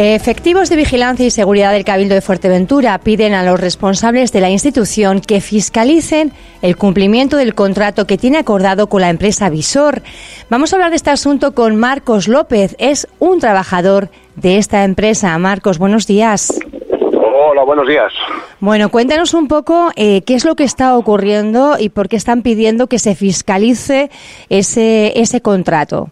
Efectivos de vigilancia y seguridad del Cabildo de Fuerteventura piden a los responsables de la institución que fiscalicen el cumplimiento del contrato que tiene acordado con la empresa Visor. Vamos a hablar de este asunto con Marcos López, es un trabajador de esta empresa. Marcos, buenos días. Hola, buenos días. Bueno, cuéntanos un poco eh, qué es lo que está ocurriendo y por qué están pidiendo que se fiscalice ese, ese contrato.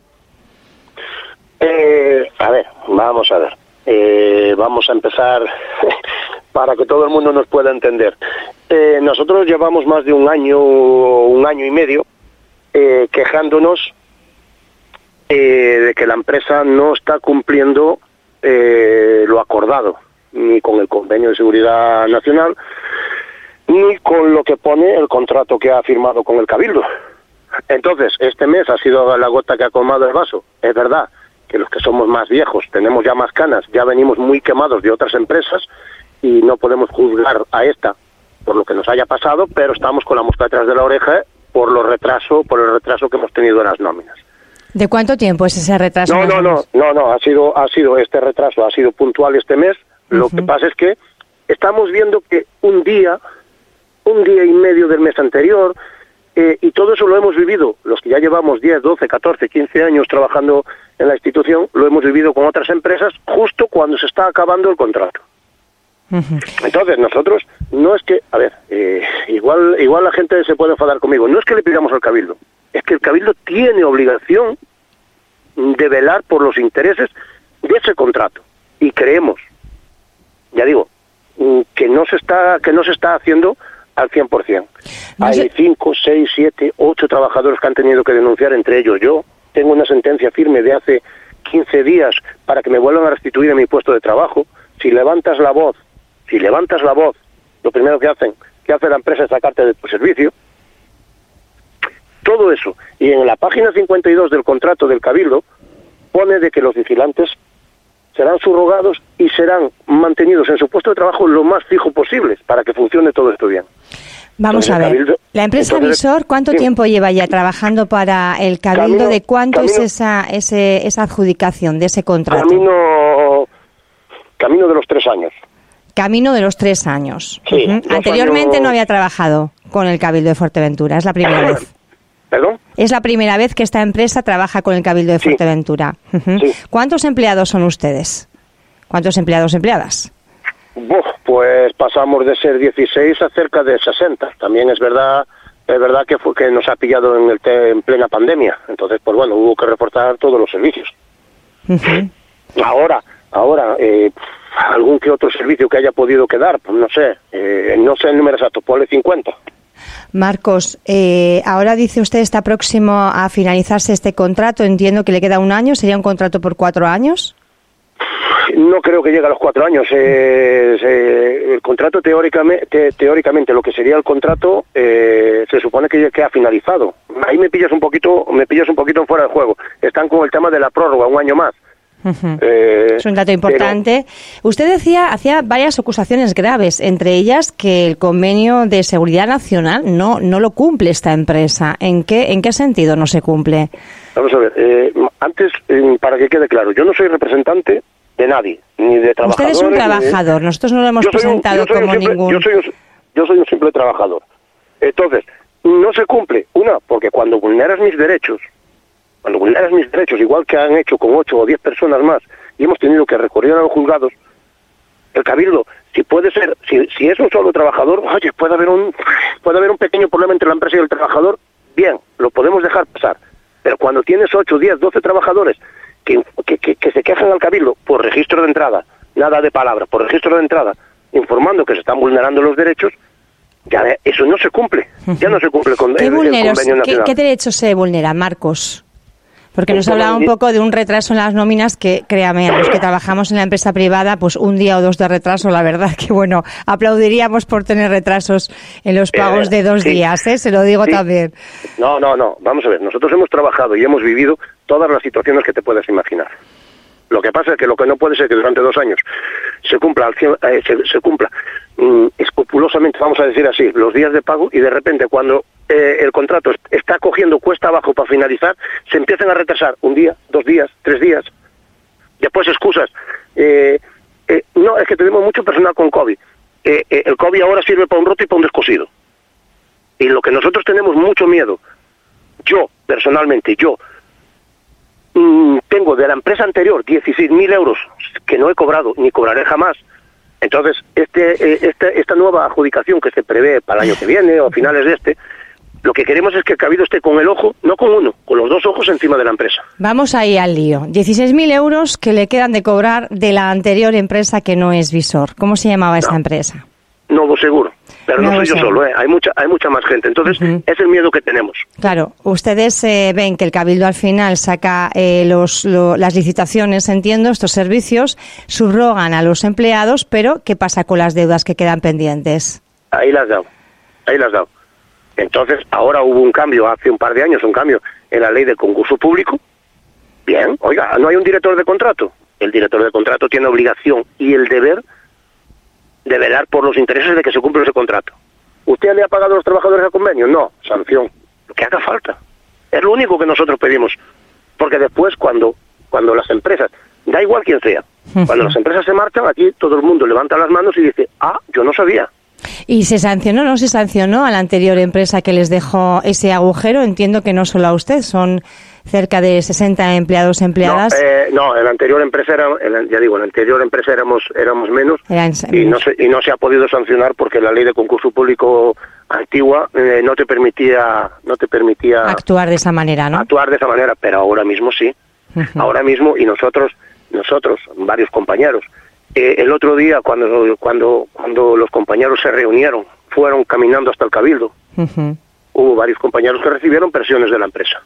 Eh, a ver, vamos a ver. Eh, vamos a empezar para que todo el mundo nos pueda entender. Eh, nosotros llevamos más de un año, un año y medio, eh, quejándonos de que la empresa no está cumpliendo lo acordado, ni con el convenio de seguridad nacional, ni con lo que pone el contrato que ha firmado con el Cabildo. Entonces, este mes ha sido la gota que ha colmado el vaso, es verdad que los que somos más viejos tenemos ya más canas, ya venimos muy quemados de otras empresas y no podemos juzgar a esta por lo que nos haya pasado, pero estamos con la mosca detrás de la oreja por lo retraso, por el retraso que hemos tenido en las nóminas. ¿De cuánto tiempo es ese retraso? No, no, no, no, no, ha sido, ha sido este retraso, ha sido puntual este mes. Lo que pasa es que estamos viendo que un día, un día y medio del mes anterior, eh, y todo eso lo hemos vivido, los que ya llevamos 10, 12, 14, 15 años trabajando en la institución, lo hemos vivido con otras empresas justo cuando se está acabando el contrato. Entonces nosotros no es que, a ver, eh, igual igual la gente se puede enfadar conmigo, no es que le pidamos al cabildo, es que el cabildo tiene obligación de velar por los intereses de ese contrato y creemos, ya digo, mm, que no se está que no se está haciendo al 100%. Hay cinco, seis, siete, ocho trabajadores que han tenido que denunciar, entre ellos yo, tengo una sentencia firme de hace 15 días para que me vuelvan a restituir en mi puesto de trabajo, si levantas la voz, si levantas la voz, lo primero que hacen, que hace la empresa es sacarte de tu servicio. Todo eso. Y en la página 52 del contrato del Cabildo pone de que los vigilantes serán subrogados y serán mantenidos en su puesto de trabajo lo más fijo posible para que funcione todo esto bien. Vamos a ver, la empresa Visor, ¿cuánto tiempo lleva ya trabajando para el Cabildo? ¿De cuánto es esa, ese, esa adjudicación de ese contrato? Camino, camino de los tres años. Camino de los tres años. Anteriormente no había trabajado con el Cabildo de Fuerteventura, es la primera vez. ¿Perdón? Es la primera vez que esta empresa trabaja con el Cabildo de Fuerteventura. ¿Cuántos empleados son ustedes? ¿Cuántos empleados empleadas? pues pasamos de ser 16 a cerca de 60. También es verdad es verdad que fue que nos ha pillado en, el en plena pandemia. Entonces, pues bueno, hubo que reportar todos los servicios. Ahora, ahora, eh, algún que otro servicio que haya podido quedar, pues no sé, eh, no sé el número exacto, ponle 50. Marcos, eh, ahora dice usted está próximo a finalizarse este contrato. Entiendo que le queda un año. ¿Sería un contrato por cuatro años? No creo que llegue a los cuatro años. Eh, el contrato teóricamente, teóricamente, lo que sería el contrato, eh, se supone que, que ha finalizado. Ahí me pillas un poquito, me pillas un poquito fuera del juego. Están con el tema de la prórroga, un año más. Eh, es un dato importante. Usted decía, hacía varias acusaciones graves, entre ellas que el convenio de seguridad nacional no, no lo cumple esta empresa. ¿En qué, en qué sentido no se cumple? Vamos a ver, antes, para que quede claro, yo no soy representante de nadie, ni de trabajadores. Usted es un trabajador, nosotros no lo hemos presentado como ningún... Yo soy, un, yo soy un simple trabajador. Entonces, no se cumple, una, porque cuando vulneras mis derechos, cuando vulneras mis derechos, igual que han hecho con ocho o diez personas más, y hemos tenido que recurrir a los juzgados, el cabildo, si puede ser, si, si es un solo trabajador, oye, puede haber un, puede haber un pequeño problema entre la empresa y el trabajador, bien, lo podemos dejar pasar. Pero cuando tienes ocho, diez, doce trabajadores que, se quejan al cabildo por registro de entrada, nada de palabra, por registro de entrada, informando que se están vulnerando los derechos, ya eso no se cumple, ya no se cumple con ¿Qué el, convenio nacional. ¿qué, derechos se vulneran, Marcos? Porque nos hablaba un poco de un retraso en las nóminas que, créame, a los que trabajamos en la empresa privada, pues un día o dos de retraso, la verdad que, bueno, aplaudiríamos por tener retrasos en los pagos de dos días, ¿eh? Se lo digo también. No, no, no, vamos a ver, nosotros hemos trabajado y hemos vivido todas las situaciones que te puedes imaginar. Lo que pasa es que lo que no puede ser que durante dos años se cumpla, eh, se, cumpla mm, escrupulosamente, vamos a decir así, los días de pago y de repente cuando eh, el contrato está cogiendo cuesta abajo para finalizar, se empiezan a retrasar un día, dos días, tres días. Después excusas. Eh, eh, no, es que tenemos mucho personal con COVID. Eh, el COVID ahora sirve para un roto y para un descosido. Y lo que nosotros tenemos mucho miedo, yo personalmente, yo, tengo de la empresa anterior 16.000 euros que no he cobrado ni cobraré jamás. Entonces, este, este, esta nueva adjudicación que se prevé para el año que viene o a finales de este, lo que queremos es que el cabido esté con el ojo, no con uno, con los dos ojos encima de la empresa. Vamos ahí al lío. 16.000 euros que le quedan de cobrar de la anterior empresa que no es Visor. ¿Cómo se llamaba esa empresa? Nuevo Seguro. Pero no, soy yo solo, ¿eh? hay mucha hay mucha más gente. Entonces, es el miedo que tenemos. Claro, ustedes eh, ven que el Cabildo al final saca eh, los, las licitaciones, entiendo, estos servicios, subrogan a los empleados, pero ¿qué pasa con las deudas que quedan pendientes? Ahí las dado, ahí las dado. Entonces, ahora hubo un cambio, hace un par de años, un cambio en la ley de concurso público. Bien, oiga, no hay un director de contrato. El director de contrato tiene obligación y el deber de velar por los intereses de que se cumpla ese contrato. ¿Usted le ha pagado a los trabajadores el convenio? No, sanción. Lo que haga falta. Es lo único que nosotros pedimos. Porque después, cuando, cuando las empresas, da igual quién sea, cuando las empresas se marchan, aquí todo el mundo levanta las manos y dice, ah, yo no sabía. ¿Y se sancionó no se sancionó a la anterior empresa que les dejó ese agujero? Entiendo que no solo a usted, son cerca de 60 empleados empleadas. No, eh, no en la anterior empresa era, ya digo, la anterior empresa éramos éramos menos y no se y no se ha podido sancionar porque la ley de concurso público antigua eh, no te permitía no te permitía actuar de esa manera, ¿no? Actuar de esa manera, pero ahora mismo sí. Ahora mismo y nosotros nosotros varios compañeros eh, el otro día cuando cuando cuando los compañeros se reunieron fueron caminando hasta el cabildo. Hubo varios compañeros que recibieron presiones de la empresa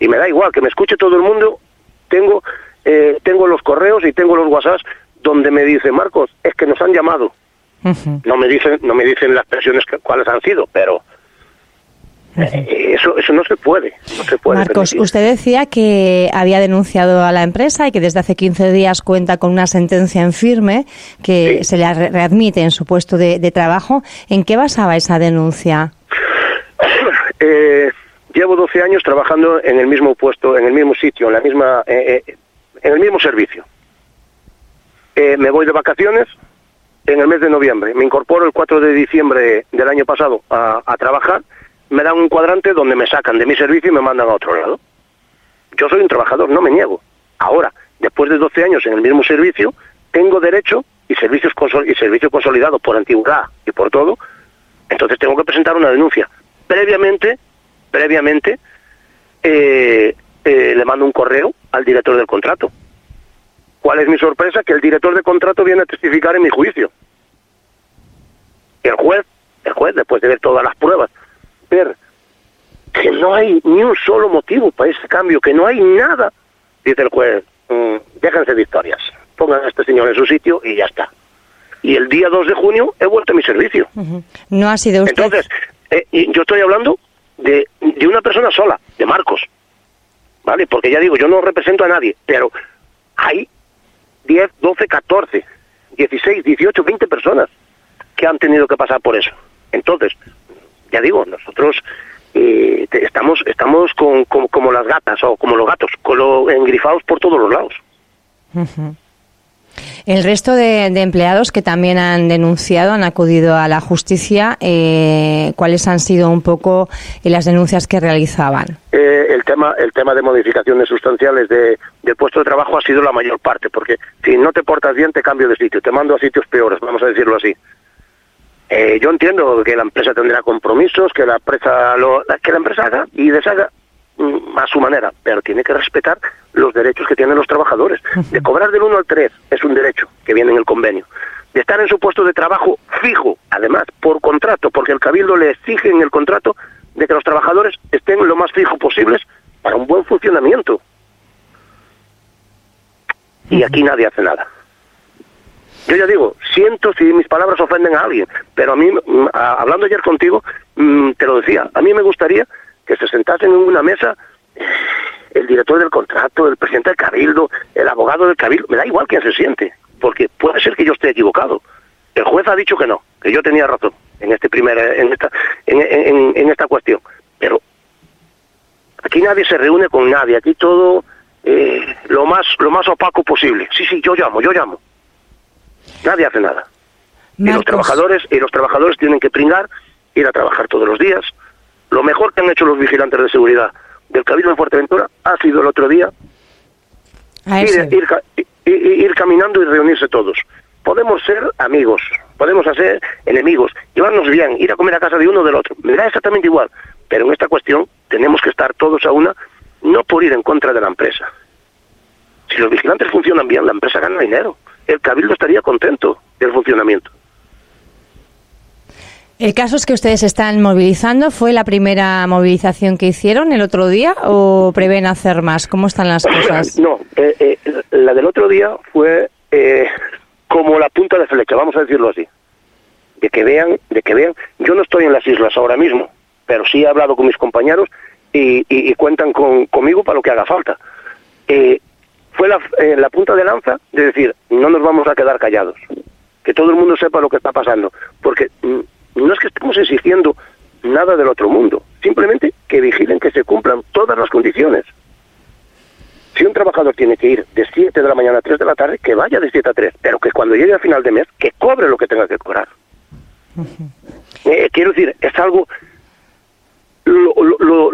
y me da igual que me escuche todo el mundo. Tengo eh, tengo los correos y tengo los WhatsApps donde me dice Marcos es que nos han llamado. No me dicen no me dicen las presiones que, cuáles han sido, pero eh, eso, eso no se puede. No se puede Marcos, usted decía que había denunciado a la empresa y que desde hace 15 días cuenta con una sentencia en firme que se le readmite en su puesto de, de trabajo. ¿En qué basaba esa denuncia? eh, llevo 12 años trabajando en el mismo puesto, en el mismo sitio, en la misma, eh, eh, en el mismo servicio. Eh, me voy de vacaciones en el mes de noviembre. Me incorporo el 4 de diciembre del año pasado a, trabajar. Me dan un cuadrante donde me sacan de mi servicio y me mandan a otro lado. Yo soy un trabajador, no me niego. Ahora, después de 12 años en el mismo servicio, tengo derecho y servicios y servicio consolidado por antigüedad y por todo, entonces tengo que presentar una denuncia. Previamente previamente, eh, eh, le mando un correo al director del contrato. ¿Cuál es mi sorpresa? Que el director del contrato viene a testificar en mi juicio. El juez, el juez, después de ver todas las pruebas, ver que no hay ni un solo motivo para ese cambio, que no hay nada, dice el juez, mm, déjense de historias, pongan a este señor en su sitio y ya está. Y el día 2 de junio he vuelto a mi servicio. No ha sido usted. Entonces, eh, yo estoy hablando de, de una persona sola, de Marcos. ¿Vale? Porque ya digo, yo no represento a nadie, pero hay 10, 12, 14, 16, 18, 20 personas que han tenido que pasar por eso. Entonces, ya digo, nosotros eh, estamos estamos con, como las gatas o como los gatos, con lo, engrifados por todos los lados. El resto de, empleados que también han denunciado, han acudido a la justicia, eh, ¿cuáles han sido un poco las denuncias que realizaban? Eh, el tema el tema de modificaciones sustanciales de, puesto de trabajo ha sido la mayor parte, porque si no te portas bien te cambio de sitio, te mando a sitios peores, vamos a decirlo así. Eh, yo entiendo que la empresa tendrá compromisos, que la empresa lo, que la empresa haga y deshaga mm, a su manera, pero tiene que respetar los derechos que tienen los trabajadores. De cobrar del 1 al 3 es un derecho que viene en el convenio. De estar en su puesto de trabajo fijo, además, por contrato, porque el Cabildo le exige en el contrato de que los trabajadores estén lo más fijo posibles para un buen funcionamiento. Y aquí nadie hace nada. Yo ya digo, siento si mis palabras ofenden a alguien, pero a mí, mm, hablando ayer contigo, mm, te lo decía, a mí me gustaría que se sentasen en una mesa el director del contrato, el presidente del cabildo, el abogado del cabildo, me da igual quién se siente, porque puede ser que yo esté equivocado. El juez ha dicho que no, que yo tenía razón en este primer, en esta, en, esta cuestión. Pero aquí nadie se reúne con nadie, aquí todo eh, lo lo más, lo más opaco posible. Sí, sí, yo llamo, yo llamo. Nadie hace nada. Y los trabajadores, y los trabajadores tienen que pringar, ir a trabajar todos los días. Lo mejor que han hecho los vigilantes de seguridad del Cabildo de Fuerteventura ha sido el otro día ir, ir, caminando y reunirse todos. Podemos ser amigos, podemos hacer enemigos, llevarnos bien, ir a comer a casa de uno o del otro. Me da exactamente igual. Pero en esta cuestión tenemos que estar todos a una, no por ir en contra de la empresa. Si los vigilantes funcionan bien, la empresa gana dinero. El cabildo estaría contento del funcionamiento. El caso es que ustedes están movilizando. ¿Fue la primera movilización que hicieron el otro día o prevén hacer más? ¿Cómo están las cosas? No, eh, eh, la del otro día fue eh, como la punta de flecha, vamos a decirlo así. De que vean, de que vean. Yo no estoy en las islas ahora mismo, pero sí he hablado con mis compañeros y, cuentan conmigo para lo que haga falta. fue la, la punta de lanza de decir, no nos vamos a quedar callados. Que todo el mundo sepa lo que está pasando, porque mm, no es que estemos exigiendo nada del otro mundo, simplemente que vigilen que se cumplan todas las condiciones. Si un trabajador tiene que ir de 7 de la mañana a 3 de la tarde, que vaya de 7 a 3, pero que cuando llegue a final de mes, que cobre lo que tenga que cobrar. Eh, quiero decir, es algo... lo,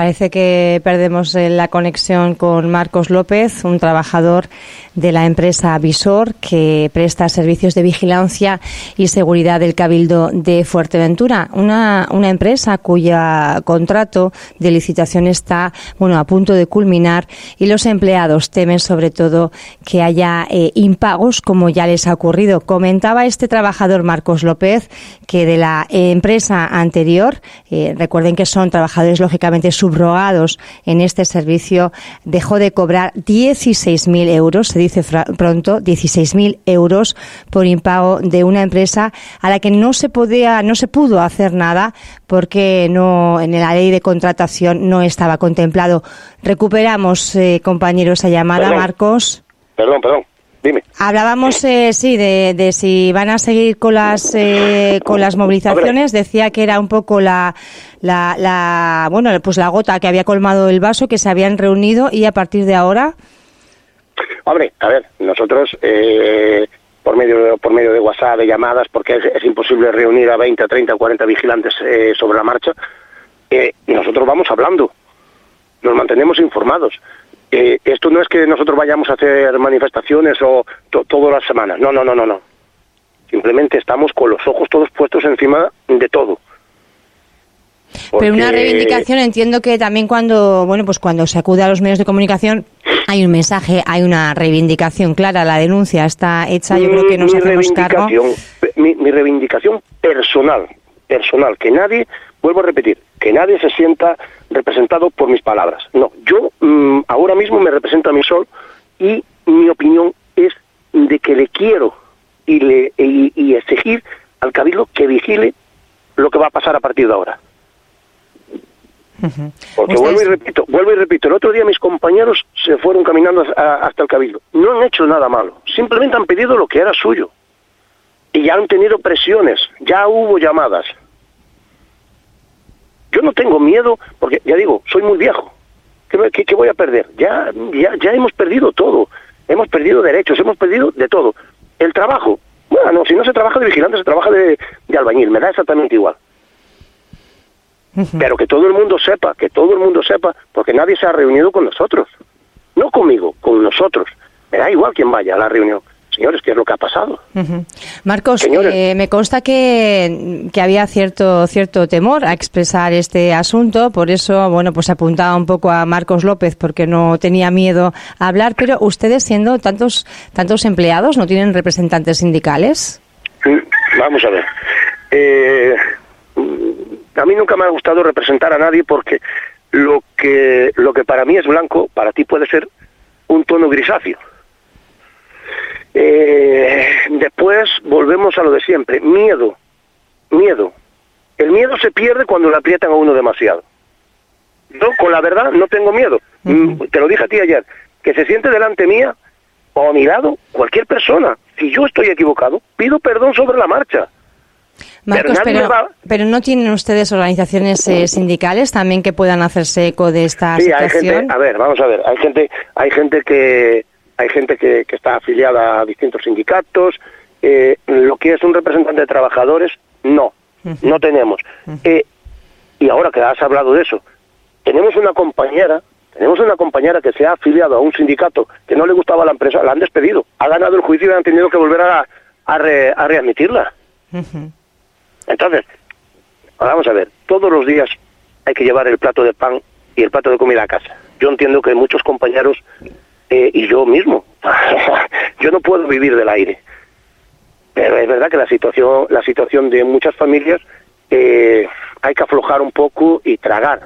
Parece que perdemos eh, la conexión con Marcos López, un trabajador de la empresa Visor que presta servicios de vigilancia y seguridad del Cabildo de Fuerteventura, una, empresa cuya contrato de licitación está bueno a punto de culminar y los empleados temen sobre todo que haya eh, impagos como ya les ha ocurrido. Comentaba este trabajador Marcos López que de la empresa anterior, eh, recuerden que son trabajadores lógicamente subrogados en este servicio dejó de cobrar 16.000 euros, se dice pronto, 16.000 euros por impago de una empresa a la que no se podía, no se pudo hacer nada porque no en la ley de contratación no estaba contemplado. Recuperamos, eh, compañeros, esa llamada, Marcos. Perdón, perdón. Dime. Hablábamos, eh, sí, de, si van a seguir con las eh, con las movilizaciones. Decía que era un poco la, la, la, bueno, pues la gota que había colmado el vaso, que se habían reunido y a partir de ahora. Hombre, a ver, nosotros eh, por medio por medio de WhatsApp, de llamadas, porque es, imposible reunir a 20, 30, 40 vigilantes sobre la marcha. nosotros vamos hablando, nos mantenemos informados. Eh, esto no es que nosotros vayamos a hacer manifestaciones o todas las semanas, no, no, no, no, no. Simplemente estamos con los ojos todos puestos encima de todo. Pero una reivindicación, entiendo que también cuando, bueno, pues cuando se acude a los medios de comunicación hay un mensaje, hay una reivindicación clara, la denuncia está hecha, yo creo que nos hacemos cargo. Mi, mi reivindicación personal, personal, que nadie, vuelvo a repetir, que nadie se sienta representado por mis palabras. No, yo mm, ahora mismo me represento a mi sol y mi opinión es de que le quiero y, le, y, exigir al cabildo que vigile lo que va a pasar a partir de ahora. Porque vuelvo y repito, vuelvo y repito, el otro día mis compañeros se fueron caminando hasta el cabildo. No han hecho nada malo, simplemente han pedido lo que era suyo. Y ya han tenido presiones, ya hubo llamadas. Yo no tengo miedo, porque ya digo, soy muy viejo. ¿Qué, qué, voy a perder? Ya, ya, ya hemos perdido todo. Hemos perdido derechos, hemos perdido de todo. El trabajo, bueno, si no se trabaja de vigilante, se trabaja de, albañil, me da exactamente igual. Pero que todo el mundo sepa, que todo el mundo sepa, porque nadie se ha reunido con nosotros. No conmigo, con nosotros. Me da igual quién vaya a la reunión señores, ¿qué es lo que ha pasado? Marcos, eh, me consta que, que, había cierto cierto temor a expresar este asunto, por eso, bueno, pues apuntaba un poco a Marcos López porque no tenía miedo a hablar, pero ustedes siendo tantos tantos empleados, ¿no tienen representantes sindicales? Vamos a ver. Eh, a mí nunca me ha gustado representar a nadie porque lo que lo que para mí es blanco, para ti puede ser un tono grisáceo. Eh, después volvemos a lo de siempre, miedo, miedo. El miedo se pierde cuando le aprietan a uno demasiado. Yo con la verdad no tengo miedo. Mm, te lo dije a ti ayer, que se siente delante mía o a mi lado cualquier persona. Si yo estoy equivocado, pido perdón sobre la marcha. pero, no tienen ustedes organizaciones eh, sindicales también que puedan hacerse eco de esta sí, situación. Hay gente, a ver, vamos a ver, hay gente, hay gente que hay gente que, está afiliada a distintos sindicatos. Eh, lo que es un representante de trabajadores, no, no tenemos. Eh, y ahora que has hablado de eso, tenemos una compañera, tenemos una compañera que se ha afiliado a un sindicato que no le gustaba a la empresa, la han despedido, ha ganado el juicio y han tenido que volver a, a, readmitirla. Entonces, vamos a ver, todos los días hay que llevar el plato de pan y el plato de comida a casa. Yo entiendo que muchos compañeros eh, y yo mismo, yo no puedo vivir del aire. Pero es verdad que la situación, la situación de muchas familias eh, hay que aflojar un poco y tragar.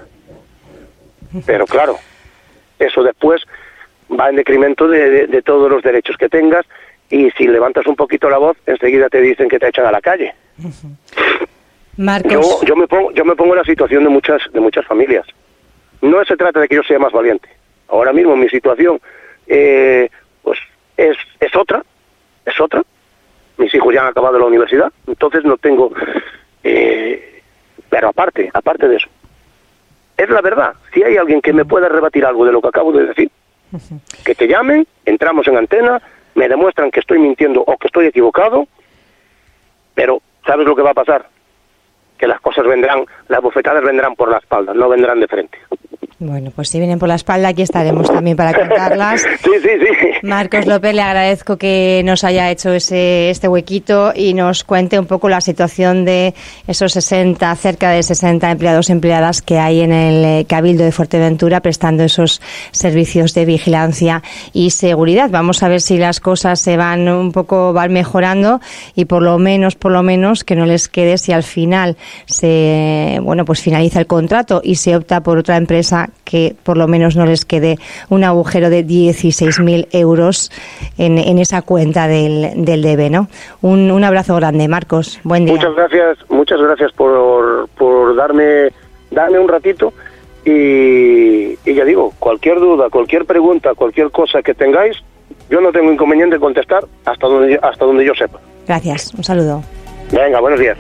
Pero claro, eso después va en decremento de, todos los derechos que tengas y si levantas un poquito la voz, enseguida te dicen que te echan a la calle. Yo, yo, me pongo, yo me pongo en la situación de muchas, de muchas familias. No se trata de que yo sea más valiente. Ahora mismo mi situación eh, pues es, es otra, es otra. Mis hijos ya han acabado la universidad, entonces no tengo... Eh, pero aparte, aparte de eso, es la verdad. Si hay alguien que me pueda rebatir algo de lo que acabo de decir, que te llamen, entramos en antena, me demuestran que estoy mintiendo o que estoy equivocado, pero ¿sabes lo que va a pasar? Que las cosas vendrán, las bofetadas vendrán por la espalda, no vendrán de frente. Bueno, pues si vienen por la espalda, aquí estaremos también para contarlas. sí, sí, sí. Marcos López, le agradezco que nos haya hecho ese, este huequito y nos cuente un poco la situación de esos 60, cerca de 60 empleados y empleadas que hay en el eh, Cabildo de Fuerteventura prestando esos servicios de vigilancia y seguridad. Vamos a ver si las cosas se van un poco, van mejorando y por lo menos, por lo menos, que no les quede si al final se, bueno, pues finaliza el contrato y se opta por otra empresa que por lo menos no les quede un agujero de 16.000 euros en, en, esa cuenta del, del DB, ¿no? Un, un, abrazo grande, Marcos. Buen día. Muchas gracias, muchas gracias por, por darme, darme un ratito. Y, y, ya digo, cualquier duda, cualquier pregunta, cualquier cosa que tengáis, yo no tengo inconveniente en contestar hasta donde, hasta donde yo sepa. Gracias, un saludo. Venga, buenos días.